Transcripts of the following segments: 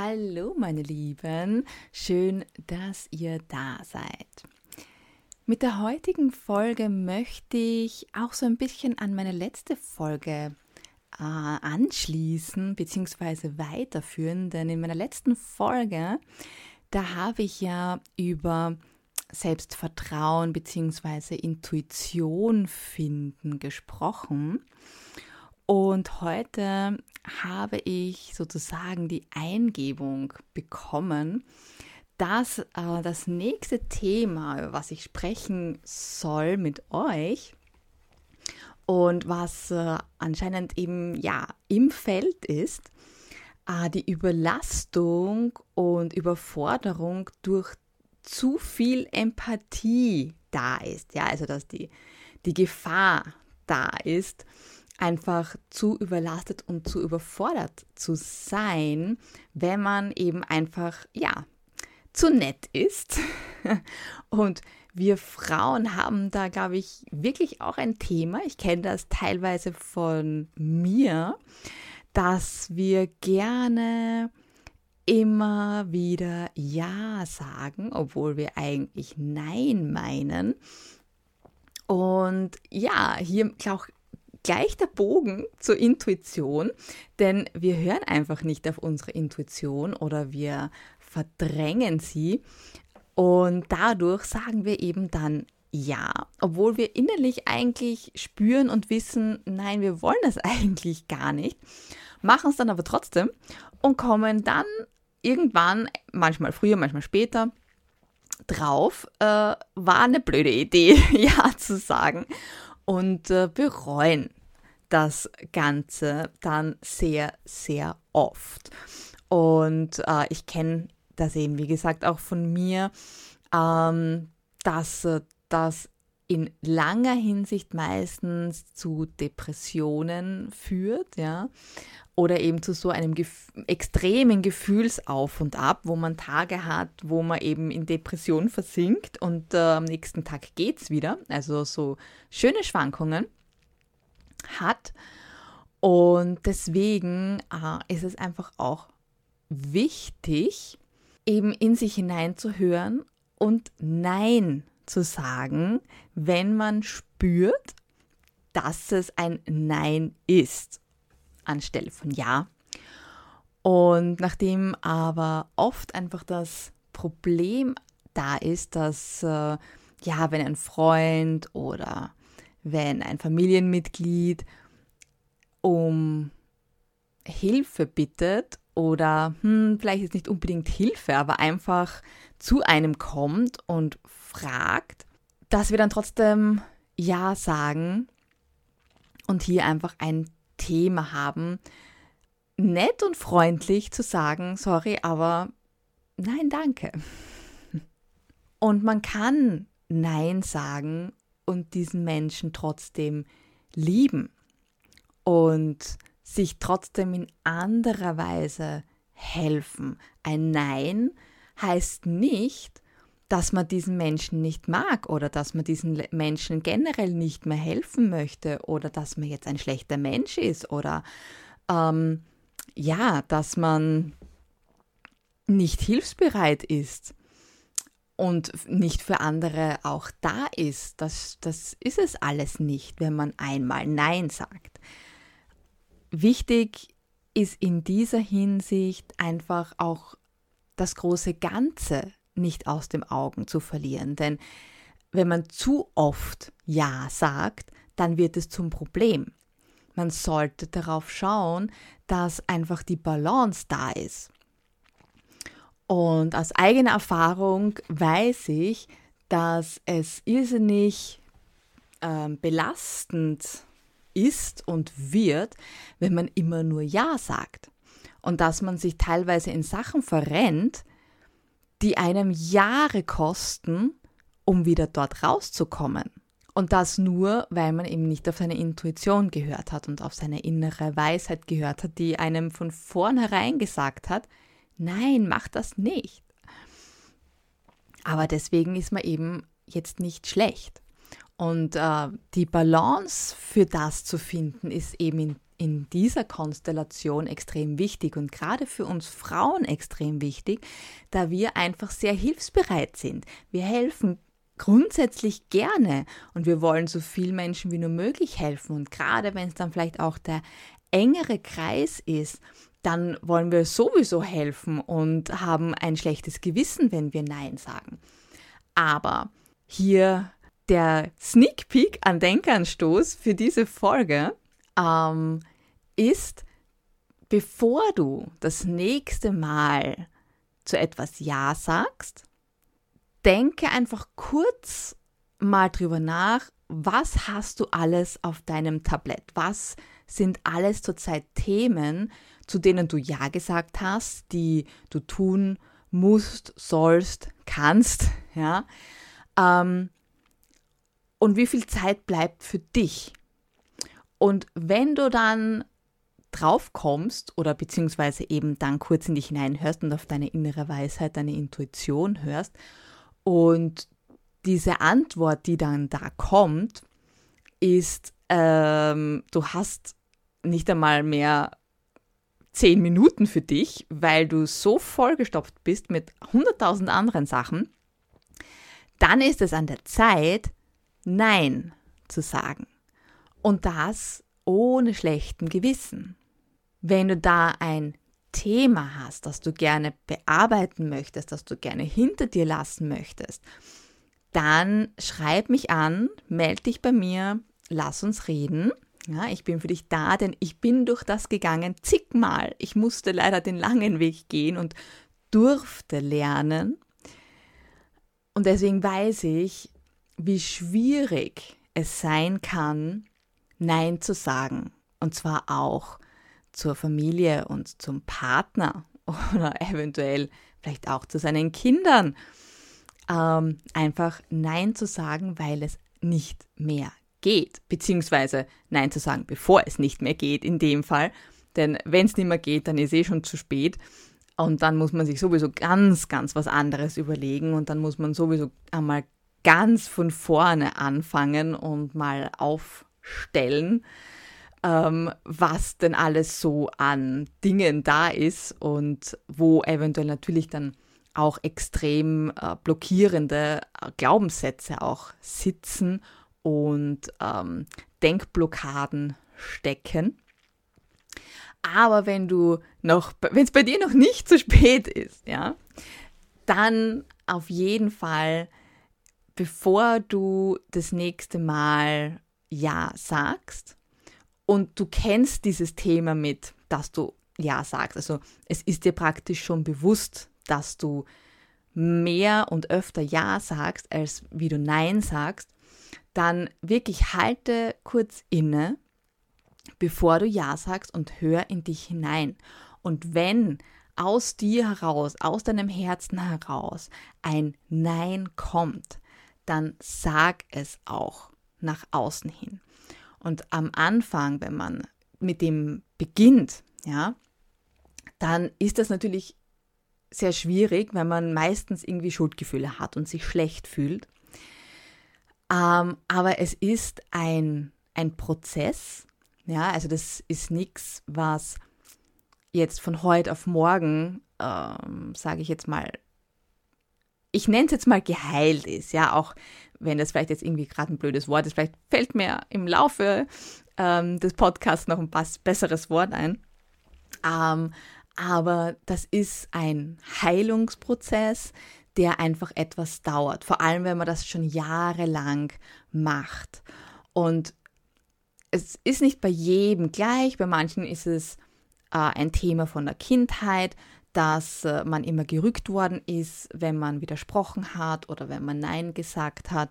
Hallo meine Lieben, schön, dass ihr da seid. Mit der heutigen Folge möchte ich auch so ein bisschen an meine letzte Folge äh, anschließen bzw. weiterführen, denn in meiner letzten Folge, da habe ich ja über Selbstvertrauen bzw. Intuition finden gesprochen. Und heute habe ich sozusagen die Eingebung bekommen, dass äh, das nächste Thema, über was ich sprechen soll mit euch und was äh, anscheinend eben ja im Feld ist, äh, die Überlastung und Überforderung durch zu viel Empathie da ist. Ja, also dass die, die Gefahr da ist, einfach zu überlastet und zu überfordert zu sein, wenn man eben einfach, ja, zu nett ist. Und wir Frauen haben da, glaube ich, wirklich auch ein Thema. Ich kenne das teilweise von mir, dass wir gerne immer wieder Ja sagen, obwohl wir eigentlich Nein meinen. Und ja, hier auch gleich der Bogen zur Intuition, denn wir hören einfach nicht auf unsere Intuition oder wir verdrängen sie. Und dadurch sagen wir eben dann ja, obwohl wir innerlich eigentlich spüren und wissen, nein, wir wollen das eigentlich gar nicht, machen es dann aber trotzdem und kommen dann irgendwann, manchmal früher, manchmal später, drauf, äh, war eine blöde Idee, ja zu sagen und äh, bereuen das Ganze dann sehr, sehr oft. Und äh, ich kenne das eben, wie gesagt, auch von mir, ähm, dass äh, das in langer Hinsicht meistens zu Depressionen führt, ja, oder eben zu so einem gef extremen Gefühlsauf und ab, wo man Tage hat, wo man eben in Depression versinkt und äh, am nächsten Tag geht es wieder. Also so schöne Schwankungen hat. Und deswegen äh, ist es einfach auch wichtig, eben in sich hineinzuhören und Nein zu sagen, wenn man spürt, dass es ein Nein ist anstelle von Ja. Und nachdem aber oft einfach das Problem da ist, dass äh, ja, wenn ein Freund oder wenn ein Familienmitglied um Hilfe bittet oder hm, vielleicht ist nicht unbedingt Hilfe, aber einfach zu einem kommt und fragt, dass wir dann trotzdem Ja sagen und hier einfach ein Thema haben, nett und freundlich zu sagen, sorry, aber nein, danke. Und man kann Nein sagen und diesen Menschen trotzdem lieben und sich trotzdem in anderer Weise helfen. Ein Nein heißt nicht, dass man diesen Menschen nicht mag oder dass man diesen Menschen generell nicht mehr helfen möchte oder dass man jetzt ein schlechter Mensch ist oder ähm, ja, dass man nicht hilfsbereit ist und nicht für andere auch da ist. Das, das ist es alles nicht, wenn man einmal Nein sagt. Wichtig ist in dieser Hinsicht einfach auch das große Ganze nicht aus dem Augen zu verlieren. Denn wenn man zu oft Ja sagt, dann wird es zum Problem. Man sollte darauf schauen, dass einfach die Balance da ist. Und aus eigener Erfahrung weiß ich, dass es irrsinnig äh, belastend ist und wird, wenn man immer nur Ja sagt. Und dass man sich teilweise in Sachen verrennt, die einem Jahre kosten, um wieder dort rauszukommen. Und das nur, weil man eben nicht auf seine Intuition gehört hat und auf seine innere Weisheit gehört hat, die einem von vornherein gesagt hat, nein, mach das nicht. Aber deswegen ist man eben jetzt nicht schlecht. Und äh, die Balance für das zu finden, ist eben in, in dieser Konstellation extrem wichtig und gerade für uns Frauen extrem wichtig, da wir einfach sehr hilfsbereit sind. Wir helfen grundsätzlich gerne und wir wollen so vielen Menschen wie nur möglich helfen. Und gerade wenn es dann vielleicht auch der engere Kreis ist, dann wollen wir sowieso helfen und haben ein schlechtes Gewissen, wenn wir Nein sagen. Aber hier der Sneak Peek an Denkanstoß für diese Folge ähm, ist, bevor du das nächste Mal zu etwas Ja sagst, denke einfach kurz mal drüber nach, was hast du alles auf deinem Tablett? Was sind alles zurzeit Themen, zu denen du Ja gesagt hast, die du tun musst, sollst, kannst, ja? Ähm, und wie viel Zeit bleibt für dich? Und wenn du dann drauf kommst oder beziehungsweise eben dann kurz in dich hineinhörst und auf deine innere Weisheit, deine Intuition hörst und diese Antwort, die dann da kommt, ist, ähm, du hast nicht einmal mehr zehn Minuten für dich, weil du so vollgestopft bist mit hunderttausend anderen Sachen, dann ist es an der Zeit, Nein zu sagen. Und das ohne schlechten Gewissen. Wenn du da ein Thema hast, das du gerne bearbeiten möchtest, das du gerne hinter dir lassen möchtest, dann schreib mich an, melde dich bei mir, lass uns reden. Ja, ich bin für dich da, denn ich bin durch das gegangen zigmal. Ich musste leider den langen Weg gehen und durfte lernen. Und deswegen weiß ich, wie schwierig es sein kann, Nein zu sagen. Und zwar auch zur Familie und zum Partner oder eventuell vielleicht auch zu seinen Kindern. Ähm, einfach Nein zu sagen, weil es nicht mehr geht. Beziehungsweise Nein zu sagen, bevor es nicht mehr geht, in dem Fall. Denn wenn es nicht mehr geht, dann ist eh schon zu spät. Und dann muss man sich sowieso ganz, ganz was anderes überlegen. Und dann muss man sowieso einmal ganz von vorne anfangen und mal aufstellen, ähm, was denn alles so an Dingen da ist und wo eventuell natürlich dann auch extrem äh, blockierende äh, Glaubenssätze auch sitzen und ähm, Denkblockaden stecken. Aber wenn du noch, wenn es bei dir noch nicht zu spät ist, ja, dann auf jeden Fall bevor du das nächste Mal Ja sagst und du kennst dieses Thema mit, dass du Ja sagst. Also es ist dir praktisch schon bewusst, dass du mehr und öfter Ja sagst, als wie du Nein sagst, dann wirklich halte kurz inne, bevor du Ja sagst und hör in dich hinein. Und wenn aus dir heraus, aus deinem Herzen heraus ein Nein kommt, dann sag es auch nach außen hin. Und am Anfang, wenn man mit dem beginnt, ja, dann ist das natürlich sehr schwierig, weil man meistens irgendwie Schuldgefühle hat und sich schlecht fühlt. Ähm, aber es ist ein, ein Prozess, ja, also das ist nichts, was jetzt von heute auf morgen, ähm, sage ich jetzt mal, ich nenne es jetzt mal geheilt ist, ja, auch wenn das vielleicht jetzt irgendwie gerade ein blödes Wort ist, vielleicht fällt mir im Laufe ähm, des Podcasts noch ein besseres Wort ein. Ähm, aber das ist ein Heilungsprozess, der einfach etwas dauert, vor allem wenn man das schon jahrelang macht. Und es ist nicht bei jedem gleich, bei manchen ist es äh, ein Thema von der Kindheit, dass äh, man immer gerückt worden ist, wenn man widersprochen hat oder wenn man Nein gesagt hat,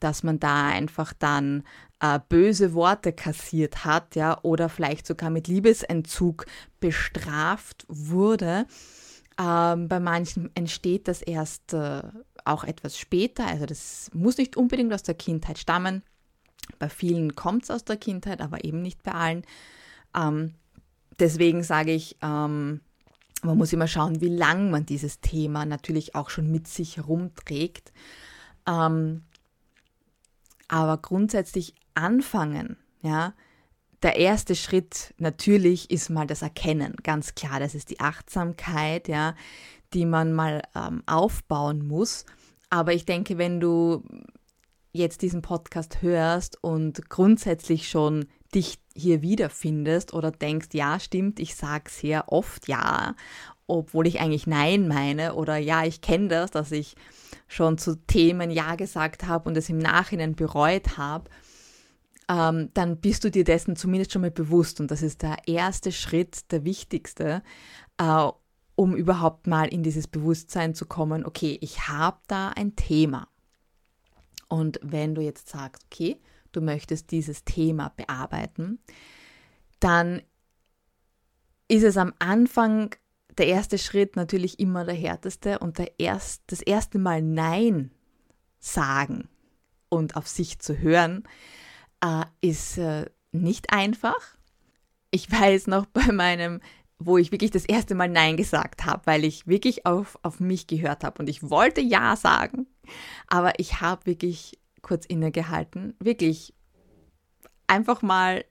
dass man da einfach dann äh, böse Worte kassiert hat, ja, oder vielleicht sogar mit Liebesentzug bestraft wurde. Ähm, bei manchen entsteht das erst äh, auch etwas später, also das muss nicht unbedingt aus der Kindheit stammen. Bei vielen kommt es aus der Kindheit, aber eben nicht bei allen. Ähm, deswegen sage ich, ähm, man muss immer schauen, wie lang man dieses Thema natürlich auch schon mit sich herumträgt. Ähm, aber grundsätzlich anfangen, ja, der erste Schritt natürlich ist mal das Erkennen, ganz klar. Das ist die Achtsamkeit, ja, die man mal ähm, aufbauen muss. Aber ich denke, wenn du jetzt diesen Podcast hörst und grundsätzlich schon dich hier wiederfindest oder denkst, ja, stimmt, ich sage sehr oft ja, obwohl ich eigentlich nein meine oder ja, ich kenne das, dass ich schon zu Themen ja gesagt habe und es im Nachhinein bereut habe, ähm, dann bist du dir dessen zumindest schon mal bewusst und das ist der erste Schritt, der wichtigste, äh, um überhaupt mal in dieses Bewusstsein zu kommen, okay, ich habe da ein Thema. Und wenn du jetzt sagst, okay, du möchtest dieses Thema bearbeiten, dann ist es am Anfang der erste Schritt natürlich immer der härteste und der erst, das erste Mal Nein sagen und auf sich zu hören, äh, ist äh, nicht einfach. Ich weiß noch bei meinem wo ich wirklich das erste Mal Nein gesagt habe, weil ich wirklich auf, auf mich gehört habe und ich wollte Ja sagen, aber ich habe wirklich kurz innegehalten, wirklich einfach mal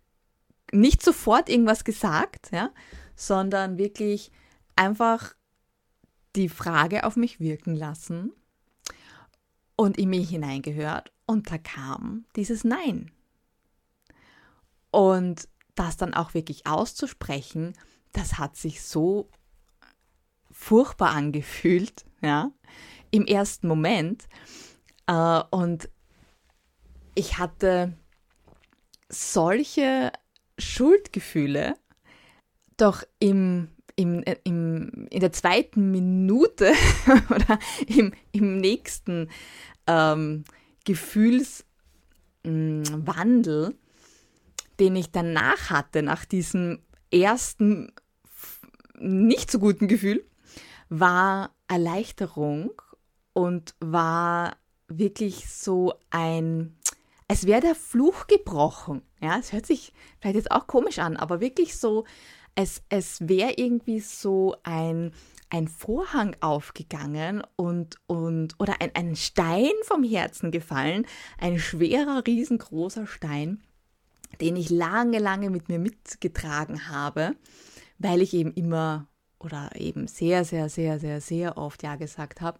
nicht sofort irgendwas gesagt, ja, sondern wirklich einfach die Frage auf mich wirken lassen und in mich hineingehört und da kam dieses Nein. Und das dann auch wirklich auszusprechen, das hat sich so furchtbar angefühlt, ja, im ersten Moment. Äh, und ich hatte solche Schuldgefühle, doch im, im, im, in der zweiten Minute oder im, im nächsten ähm, Gefühlswandel, den ich danach hatte, nach diesem ersten nicht so guten Gefühl war Erleichterung und war wirklich so ein, es wäre der Fluch gebrochen. Ja, es hört sich vielleicht jetzt auch komisch an, aber wirklich so, es, es wäre irgendwie so ein, ein Vorhang aufgegangen und, und oder ein, ein Stein vom Herzen gefallen, ein schwerer, riesengroßer Stein, den ich lange, lange mit mir mitgetragen habe weil ich eben immer oder eben sehr, sehr, sehr, sehr, sehr oft Ja gesagt habe.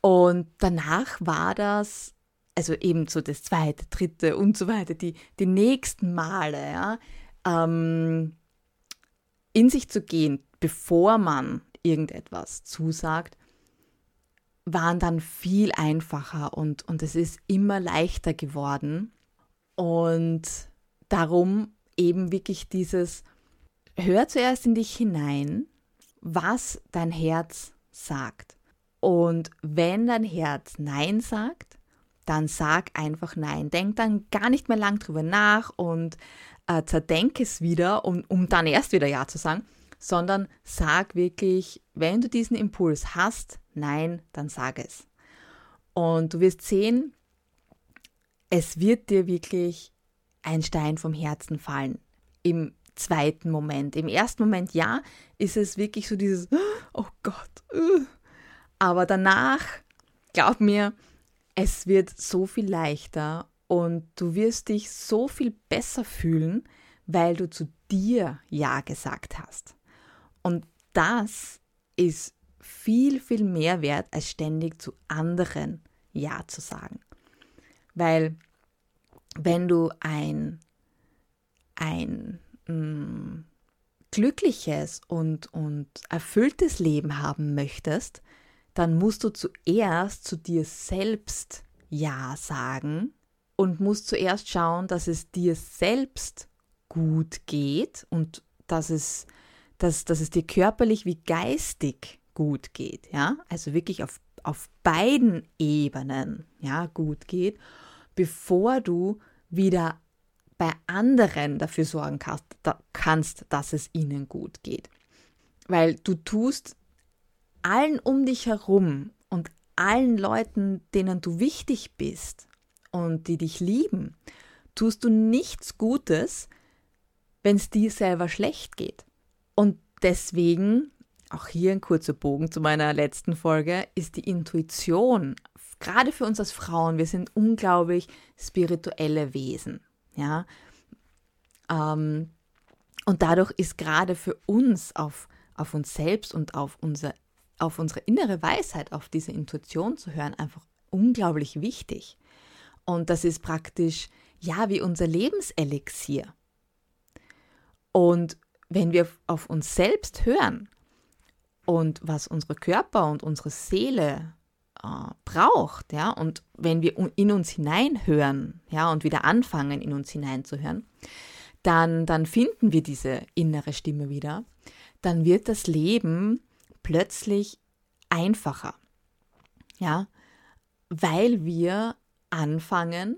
Und danach war das, also eben so das zweite, dritte und so weiter, die, die nächsten Male, ja, ähm, in sich zu gehen, bevor man irgendetwas zusagt, waren dann viel einfacher und, und es ist immer leichter geworden. Und darum eben wirklich dieses hör zuerst in dich hinein, was dein Herz sagt. Und wenn dein Herz Nein sagt, dann sag einfach Nein. Denk dann gar nicht mehr lang drüber nach und äh, zerdenk es wieder, um, um dann erst wieder Ja zu sagen, sondern sag wirklich, wenn du diesen Impuls hast, Nein, dann sag es. Und du wirst sehen, es wird dir wirklich ein Stein vom Herzen fallen. Im zweiten Moment. Im ersten Moment, ja, ist es wirklich so dieses, oh Gott. Uh. Aber danach, glaub mir, es wird so viel leichter und du wirst dich so viel besser fühlen, weil du zu dir Ja gesagt hast. Und das ist viel, viel mehr wert, als ständig zu anderen Ja zu sagen. Weil wenn du ein, ein mh, glückliches und, und erfülltes Leben haben möchtest, dann musst du zuerst zu dir selbst Ja sagen und musst zuerst schauen, dass es dir selbst gut geht und dass es, dass, dass es dir körperlich wie geistig gut geht. Ja? Also wirklich auf, auf beiden Ebenen ja, gut geht, bevor du wieder bei anderen dafür sorgen kannst, dass es ihnen gut geht. Weil du tust allen um dich herum und allen Leuten, denen du wichtig bist und die dich lieben, tust du nichts Gutes, wenn es dir selber schlecht geht. Und deswegen, auch hier ein kurzer Bogen zu meiner letzten Folge, ist die Intuition, gerade für uns als Frauen, wir sind unglaublich spirituelle Wesen. Ja, Ähm, und dadurch ist gerade für uns auf, auf uns selbst und auf, unser, auf unsere innere Weisheit, auf diese Intuition zu hören, einfach unglaublich wichtig. Und das ist praktisch, ja, wie unser Lebenselixier. Und wenn wir auf uns selbst hören und was unsere Körper und unsere Seele äh, braucht, ja, und wenn wir in uns hineinhören, ja, und wieder anfangen, in uns hineinzuhören, dann, dann finden wir diese innere Stimme wieder, dann wird das Leben plötzlich einfacher, ja, weil wir anfangen,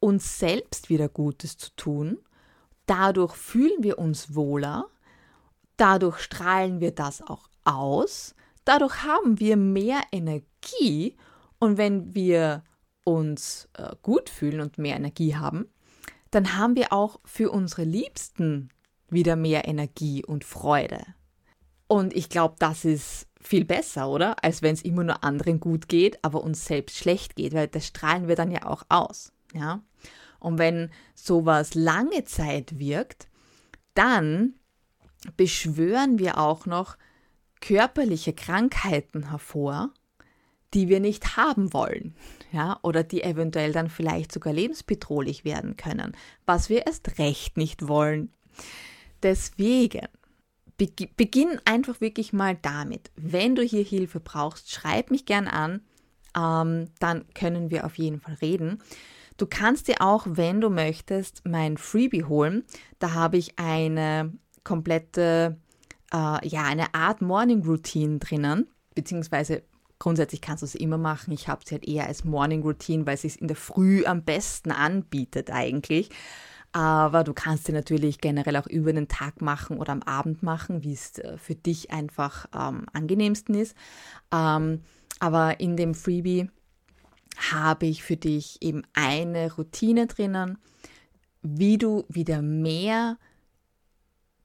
uns selbst wieder Gutes zu tun. Dadurch fühlen wir uns wohler, dadurch strahlen wir das auch aus, dadurch haben wir mehr Energie und wenn wir uns äh, gut fühlen und mehr Energie haben, dann haben wir auch für unsere Liebsten wieder mehr Energie und Freude. Und ich glaube, das ist viel besser, oder? Als wenn es immer nur anderen gut geht, aber uns selbst schlecht geht, weil das strahlen wir dann ja auch aus. Ja? Und wenn sowas lange Zeit wirkt, dann beschwören wir auch noch körperliche Krankheiten hervor, die wir nicht haben wollen, ja, oder die eventuell dann vielleicht sogar lebensbedrohlich werden können, was wir erst recht nicht wollen. Deswegen beginn einfach wirklich mal damit. Wenn du hier Hilfe brauchst, schreib mich gern an, ähm, dann können wir auf jeden Fall reden. Du kannst dir auch, wenn du möchtest, mein Freebie holen. Da habe ich eine komplette, äh, ja, eine Art Morning Routine drinnen, beziehungsweise grundsätzlich kannst du es immer machen. Ich habe es halt eher als Morning Routine, weil es sich in der Früh am besten anbietet eigentlich. Aber du kannst sie natürlich generell auch über den Tag machen oder am Abend machen, wie es äh, für dich einfach ähm, angenehmsten ist. Ähm, aber in dem Freebie habe ich für dich eben eine Routine drinnen, wie du wieder mehr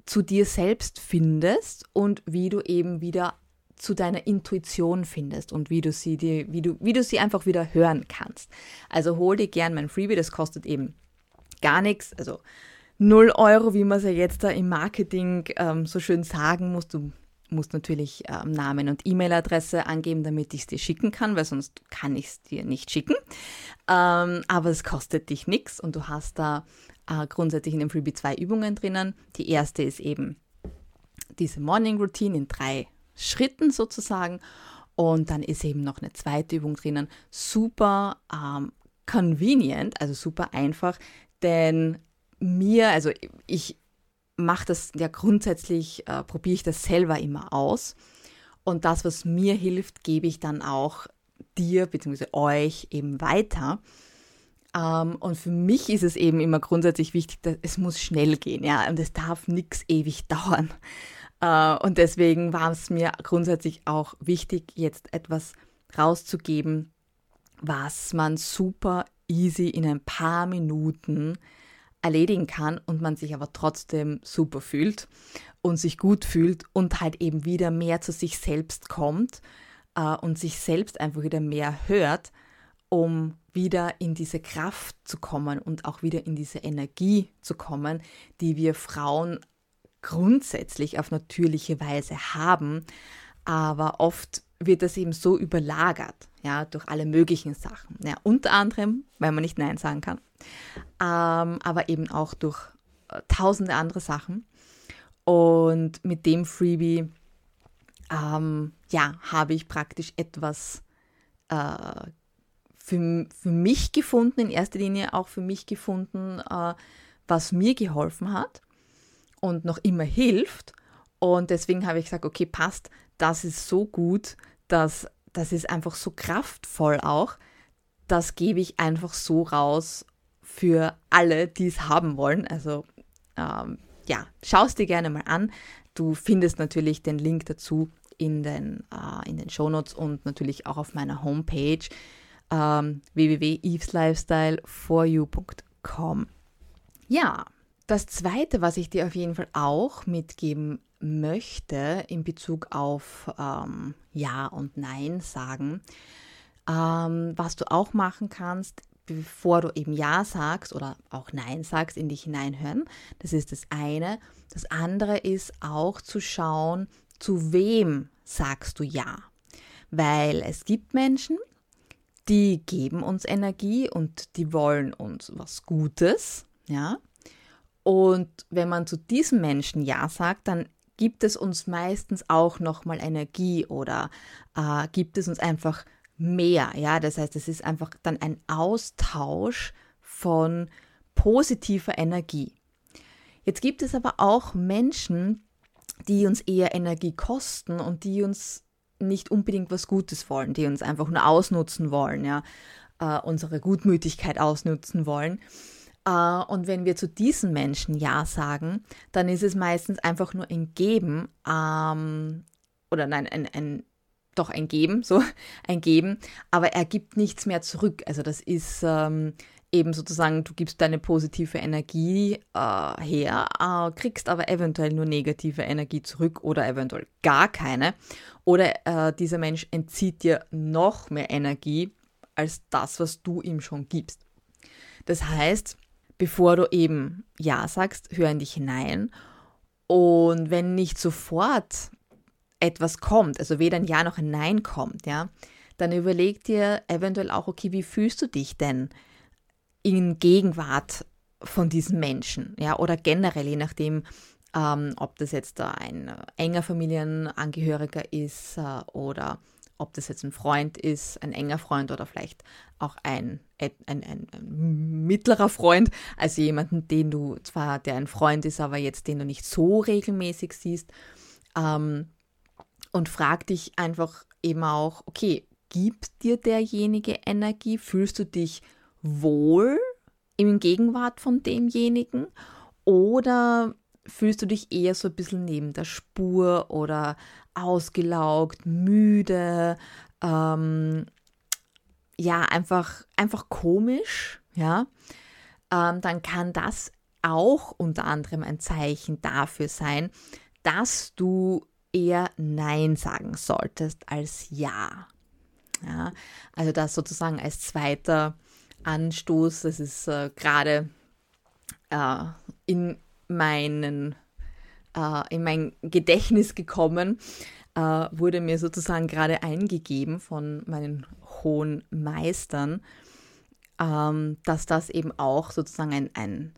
zu dir selbst findest und wie du eben wieder zu deiner Intuition findest und wie du sie dir, wie du, wie du sie einfach wieder hören kannst. Also hol dir gern mein Freebie, das kostet eben gar nichts, also 0 Euro, wie man es ja jetzt da im Marketing ähm, so schön sagen muss. Du musst natürlich ähm, Namen und E-Mail-Adresse angeben, damit ich es dir schicken kann, weil sonst kann ich es dir nicht schicken. Ähm, aber es kostet dich nichts und du hast da äh, grundsätzlich in dem Freebie zwei Übungen drinnen. Die erste ist eben diese Morning Routine in drei Schritten sozusagen. Und dann ist eben noch eine zweite Übung drinnen. Super ähm, convenient, also super einfach, denn mir, also ich mache das ja grundsätzlich, äh, probiere ich das selber immer aus. Und das, was mir hilft, gebe ich dann auch dir bzw. euch eben weiter. Ähm, und für mich ist es eben immer grundsätzlich wichtig, dass es muss schnell gehen, ja, und es darf nichts ewig dauern. Äh, und deswegen war es mir grundsätzlich auch wichtig, jetzt etwas rauszugeben, was man super easy in ein paar Minuten erledigen kann und man sich aber trotzdem super fühlt und sich gut fühlt und halt eben wieder mehr zu sich selbst kommt äh, und sich selbst einfach wieder mehr hört, um wieder in diese Kraft zu kommen und auch wieder in diese Energie zu kommen, die wir Frauen grundsätzlich auf natürliche Weise haben, aber oft wird das eben so überlagert, ja, durch alle möglichen Sachen. Ja, unter anderem, weil man nicht Nein sagen kann, ähm, aber eben auch durch äh, tausende andere Sachen. Und mit dem Freebie, ähm, ja, habe ich praktisch etwas äh, für, für mich gefunden, in erster Linie auch für mich gefunden, äh, was mir geholfen hat und noch immer hilft. Und deswegen habe ich gesagt, okay, passt, das ist so gut, dass das ist einfach so kraftvoll auch. Das gebe ich einfach so raus für alle, die es haben wollen. Also ähm, ja, schau es dir gerne mal an. Du findest natürlich den Link dazu in den, äh, in den Shownotes und natürlich auch auf meiner Homepage ähm, www.eveslifestyleforyou.com. Ja, das Zweite, was ich dir auf jeden Fall auch mitgeben möchte in Bezug auf ähm, Ja und Nein sagen, ähm, was du auch machen kannst, bevor du eben Ja sagst oder auch Nein sagst, in dich hineinhören. Das ist das eine. Das andere ist auch zu schauen, zu wem sagst du Ja. Weil es gibt Menschen, die geben uns Energie und die wollen uns was Gutes, ja. Und wenn man zu diesem Menschen Ja sagt, dann gibt es uns meistens auch nochmal Energie oder äh, gibt es uns einfach mehr. Ja, das heißt, es ist einfach dann ein Austausch von positiver Energie. Jetzt gibt es aber auch Menschen, die uns eher Energie kosten und die uns nicht unbedingt was Gutes wollen, die uns einfach nur ausnutzen wollen, ja, äh, unsere Gutmütigkeit ausnutzen wollen. Uh, und wenn wir zu diesen Menschen Ja sagen, dann ist es meistens einfach nur ein Geben ähm, oder nein, ein, ein, doch ein Geben, so ein Geben, aber er gibt nichts mehr zurück. Also das ist ähm, eben sozusagen, du gibst deine positive Energie äh, her, äh, kriegst aber eventuell nur negative Energie zurück oder eventuell gar keine. Oder äh, dieser Mensch entzieht dir noch mehr Energie als das, was du ihm schon gibst. Das heißt, bevor du eben Ja sagst, hör in dich hinein. Und wenn nicht sofort etwas kommt, also weder ein Ja noch ein Nein kommt, ja, dann überleg dir eventuell auch, okay, wie fühlst du dich denn in Gegenwart von diesen Menschen, ja, oder generell, je nachdem, ähm, ob das jetzt ein enger Familienangehöriger ist äh, oder ob das jetzt ein Freund ist, ein enger Freund oder vielleicht auch ein, ein, ein, ein, mittlerer Freund, also jemanden, den du zwar, der ein Freund ist, aber jetzt den du nicht so regelmäßig siehst. Ähm, und frag dich einfach eben auch, okay, gibt dir derjenige Energie? Fühlst du dich wohl im Gegenwart von demjenigen? Oder fühlst du dich eher so ein bisschen neben der Spur oder ausgelaugt, müde, ähm, ja, einfach, einfach komisch, ja, ähm, dann kann das auch unter anderem ein Zeichen dafür sein, dass du eher Nein sagen solltest als Ja. ja also das sozusagen als zweiter Anstoß, das ist äh, gerade äh, in meinen äh, in mein Gedächtnis gekommen, äh, wurde mir sozusagen gerade eingegeben von meinen hohen Meistern, ähm, dass das eben auch sozusagen ein, ein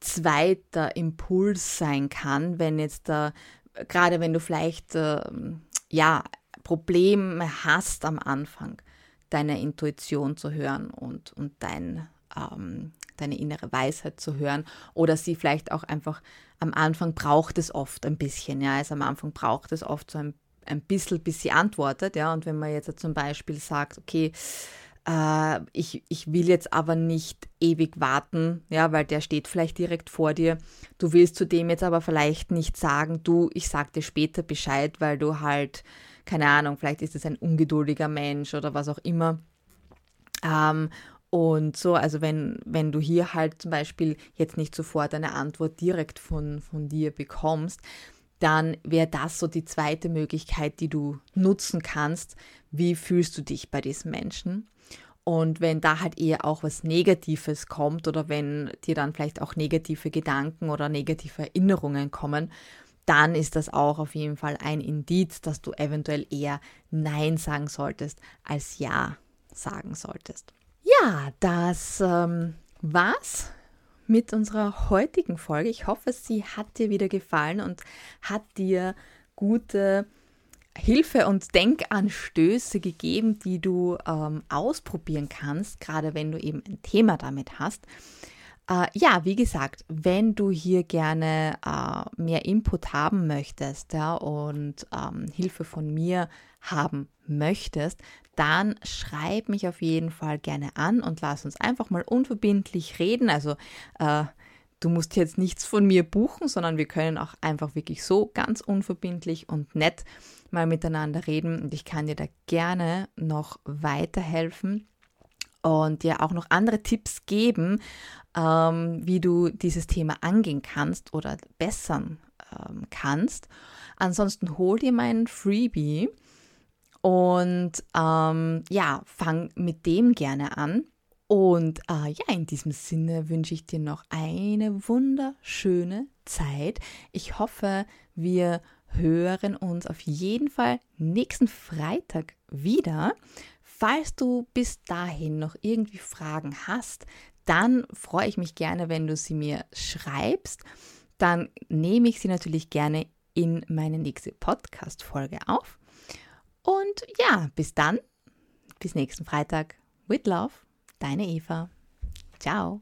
zweiter Impuls sein kann, wenn jetzt da, gerade wenn du vielleicht äh, ja Probleme hast am Anfang, deine Intuition zu hören und, und dein, ähm, deine innere Weisheit zu hören oder sie vielleicht auch einfach am Anfang braucht es oft ein bisschen, ja, also am Anfang braucht es oft so ein, ein bisschen, bis sie antwortet, ja, und wenn man jetzt zum Beispiel sagt, okay, äh, ich, ich will jetzt aber nicht ewig warten, ja, weil der steht vielleicht direkt vor dir. Du willst zu dem jetzt aber vielleicht nicht sagen, du, ich sag dir später Bescheid, weil du halt, keine Ahnung, vielleicht ist es ein ungeduldiger Mensch oder was auch immer. Ähm, und so, also wenn, wenn du hier halt zum Beispiel jetzt nicht sofort eine Antwort direkt von, von dir bekommst, dann wäre das so die zweite Möglichkeit, die du nutzen kannst. Wie fühlst du dich bei diesem Menschen? Und wenn da halt eher auch was Negatives kommt oder wenn dir dann vielleicht auch negative Gedanken oder negative Erinnerungen kommen, dann ist das auch auf jeden Fall ein Indiz, dass du eventuell eher Nein sagen solltest als Ja sagen solltest. Ja, das ähm, war's mit unserer heutigen Folge. Ich hoffe, sie hat dir wieder gefallen und hat dir gute Hilfe und Denkanstöße gegeben, die du ähm, ausprobieren kannst, gerade wenn du eben ein Thema damit hast. Äh, ja, wie gesagt, wenn du hier gerne äh, mehr Input haben möchtest ja, und ähm, Hilfe von mir haben möchtest, dann schreib mich auf jeden Fall gerne an und lass uns einfach mal unverbindlich reden. Also äh, du musst jetzt nichts von mir buchen, sondern wir können auch einfach wirklich so ganz unverbindlich und nett mal miteinander reden und ich kann dir da gerne noch weiterhelfen und dir auch noch andere Tipps geben, ähm, wie du dieses Thema angehen kannst oder bessern ähm, kannst. Ansonsten hol dir meinen Freebie und ähm, ja, fang mit dem gerne an. Und äh, ja, in diesem Sinne wünsche ich dir noch eine wunderschöne Zeit. Ich hoffe, wir hören uns auf jeden Fall nächsten Freitag wieder. Falls du bis dahin noch irgendwie Fragen hast, dann freue ich mich gerne, wenn du sie mir schreibst. Dann nehme ich sie natürlich gerne in meine nächste Podcast-Folge auf. Und ja, bis dann, bis nächsten Freitag. With Love, deine Eva. Ciao.